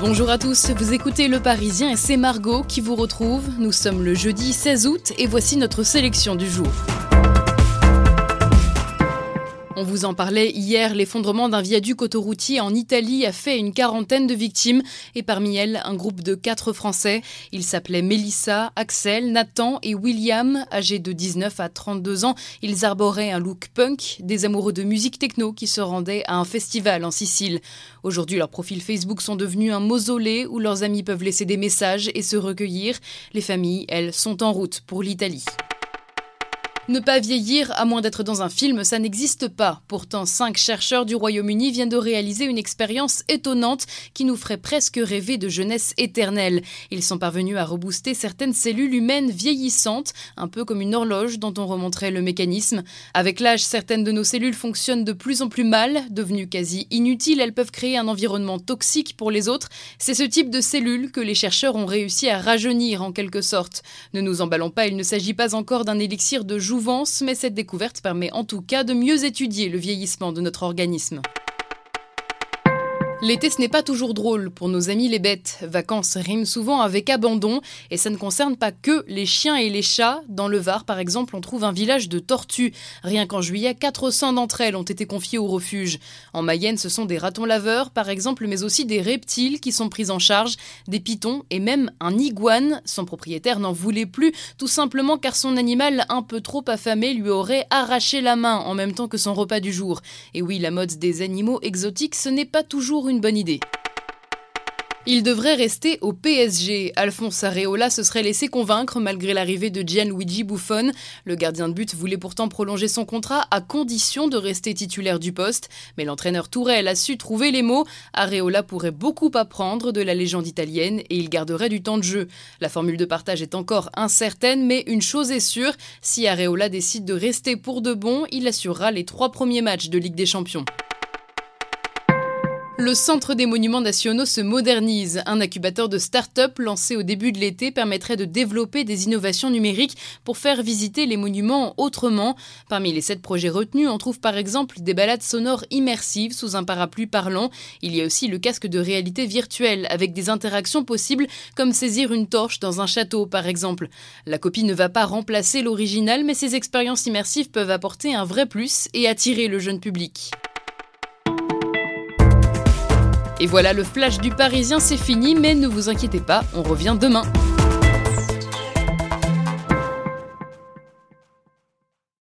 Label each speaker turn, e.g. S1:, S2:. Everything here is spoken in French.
S1: Bonjour à tous, vous écoutez Le Parisien et c'est Margot qui vous retrouve. Nous sommes le jeudi 16 août et voici notre sélection du jour. On vous en parlait hier, l'effondrement d'un viaduc autoroutier en Italie a fait une quarantaine de victimes et parmi elles un groupe de quatre Français. Ils s'appelaient Mélissa, Axel, Nathan et William, âgés de 19 à 32 ans. Ils arboraient un look punk, des amoureux de musique techno qui se rendaient à un festival en Sicile. Aujourd'hui, leurs profils Facebook sont devenus un mausolée où leurs amis peuvent laisser des messages et se recueillir. Les familles, elles, sont en route pour l'Italie. Ne pas vieillir à moins d'être dans un film, ça n'existe pas. Pourtant, cinq chercheurs du Royaume-Uni viennent de réaliser une expérience étonnante qui nous ferait presque rêver de jeunesse éternelle. Ils sont parvenus à rebooster certaines cellules humaines vieillissantes, un peu comme une horloge dont on remonterait le mécanisme. Avec l'âge, certaines de nos cellules fonctionnent de plus en plus mal, devenues quasi inutiles, elles peuvent créer un environnement toxique pour les autres. C'est ce type de cellules que les chercheurs ont réussi à rajeunir en quelque sorte. Ne nous emballons pas, il ne s'agit pas encore d'un élixir de mais cette découverte permet en tout cas de mieux étudier le vieillissement de notre organisme. L'été, ce n'est pas toujours drôle pour nos amis les bêtes. Vacances riment souvent avec abandon et ça ne concerne pas que les chiens et les chats. Dans le Var, par exemple, on trouve un village de tortues. Rien qu'en juillet, 400 d'entre elles ont été confiées au refuge. En Mayenne, ce sont des ratons laveurs, par exemple, mais aussi des reptiles qui sont pris en charge, des pitons et même un iguane. Son propriétaire n'en voulait plus, tout simplement car son animal, un peu trop affamé, lui aurait arraché la main en même temps que son repas du jour. Et oui, la mode des animaux exotiques, ce n'est pas une bonne idée. Il devrait rester au PSG. Alphonse Areola se serait laissé convaincre malgré l'arrivée de Gianluigi Buffon. Le gardien de but voulait pourtant prolonger son contrat à condition de rester titulaire du poste. Mais l'entraîneur Tourelle a su trouver les mots. Areola pourrait beaucoup apprendre de la légende italienne et il garderait du temps de jeu. La formule de partage est encore incertaine, mais une chose est sûre, si Areola décide de rester pour de bon, il assurera les trois premiers matchs de Ligue des Champions. Le Centre des Monuments Nationaux se modernise. Un incubateur de start-up lancé au début de l'été permettrait de développer des innovations numériques pour faire visiter les monuments autrement. Parmi les sept projets retenus, on trouve par exemple des balades sonores immersives sous un parapluie parlant. Il y a aussi le casque de réalité virtuelle avec des interactions possibles comme saisir une torche dans un château par exemple. La copie ne va pas remplacer l'original mais ces expériences immersives peuvent apporter un vrai plus et attirer le jeune public. Et voilà, le flash du Parisien, c'est fini, mais ne vous inquiétez pas, on revient demain.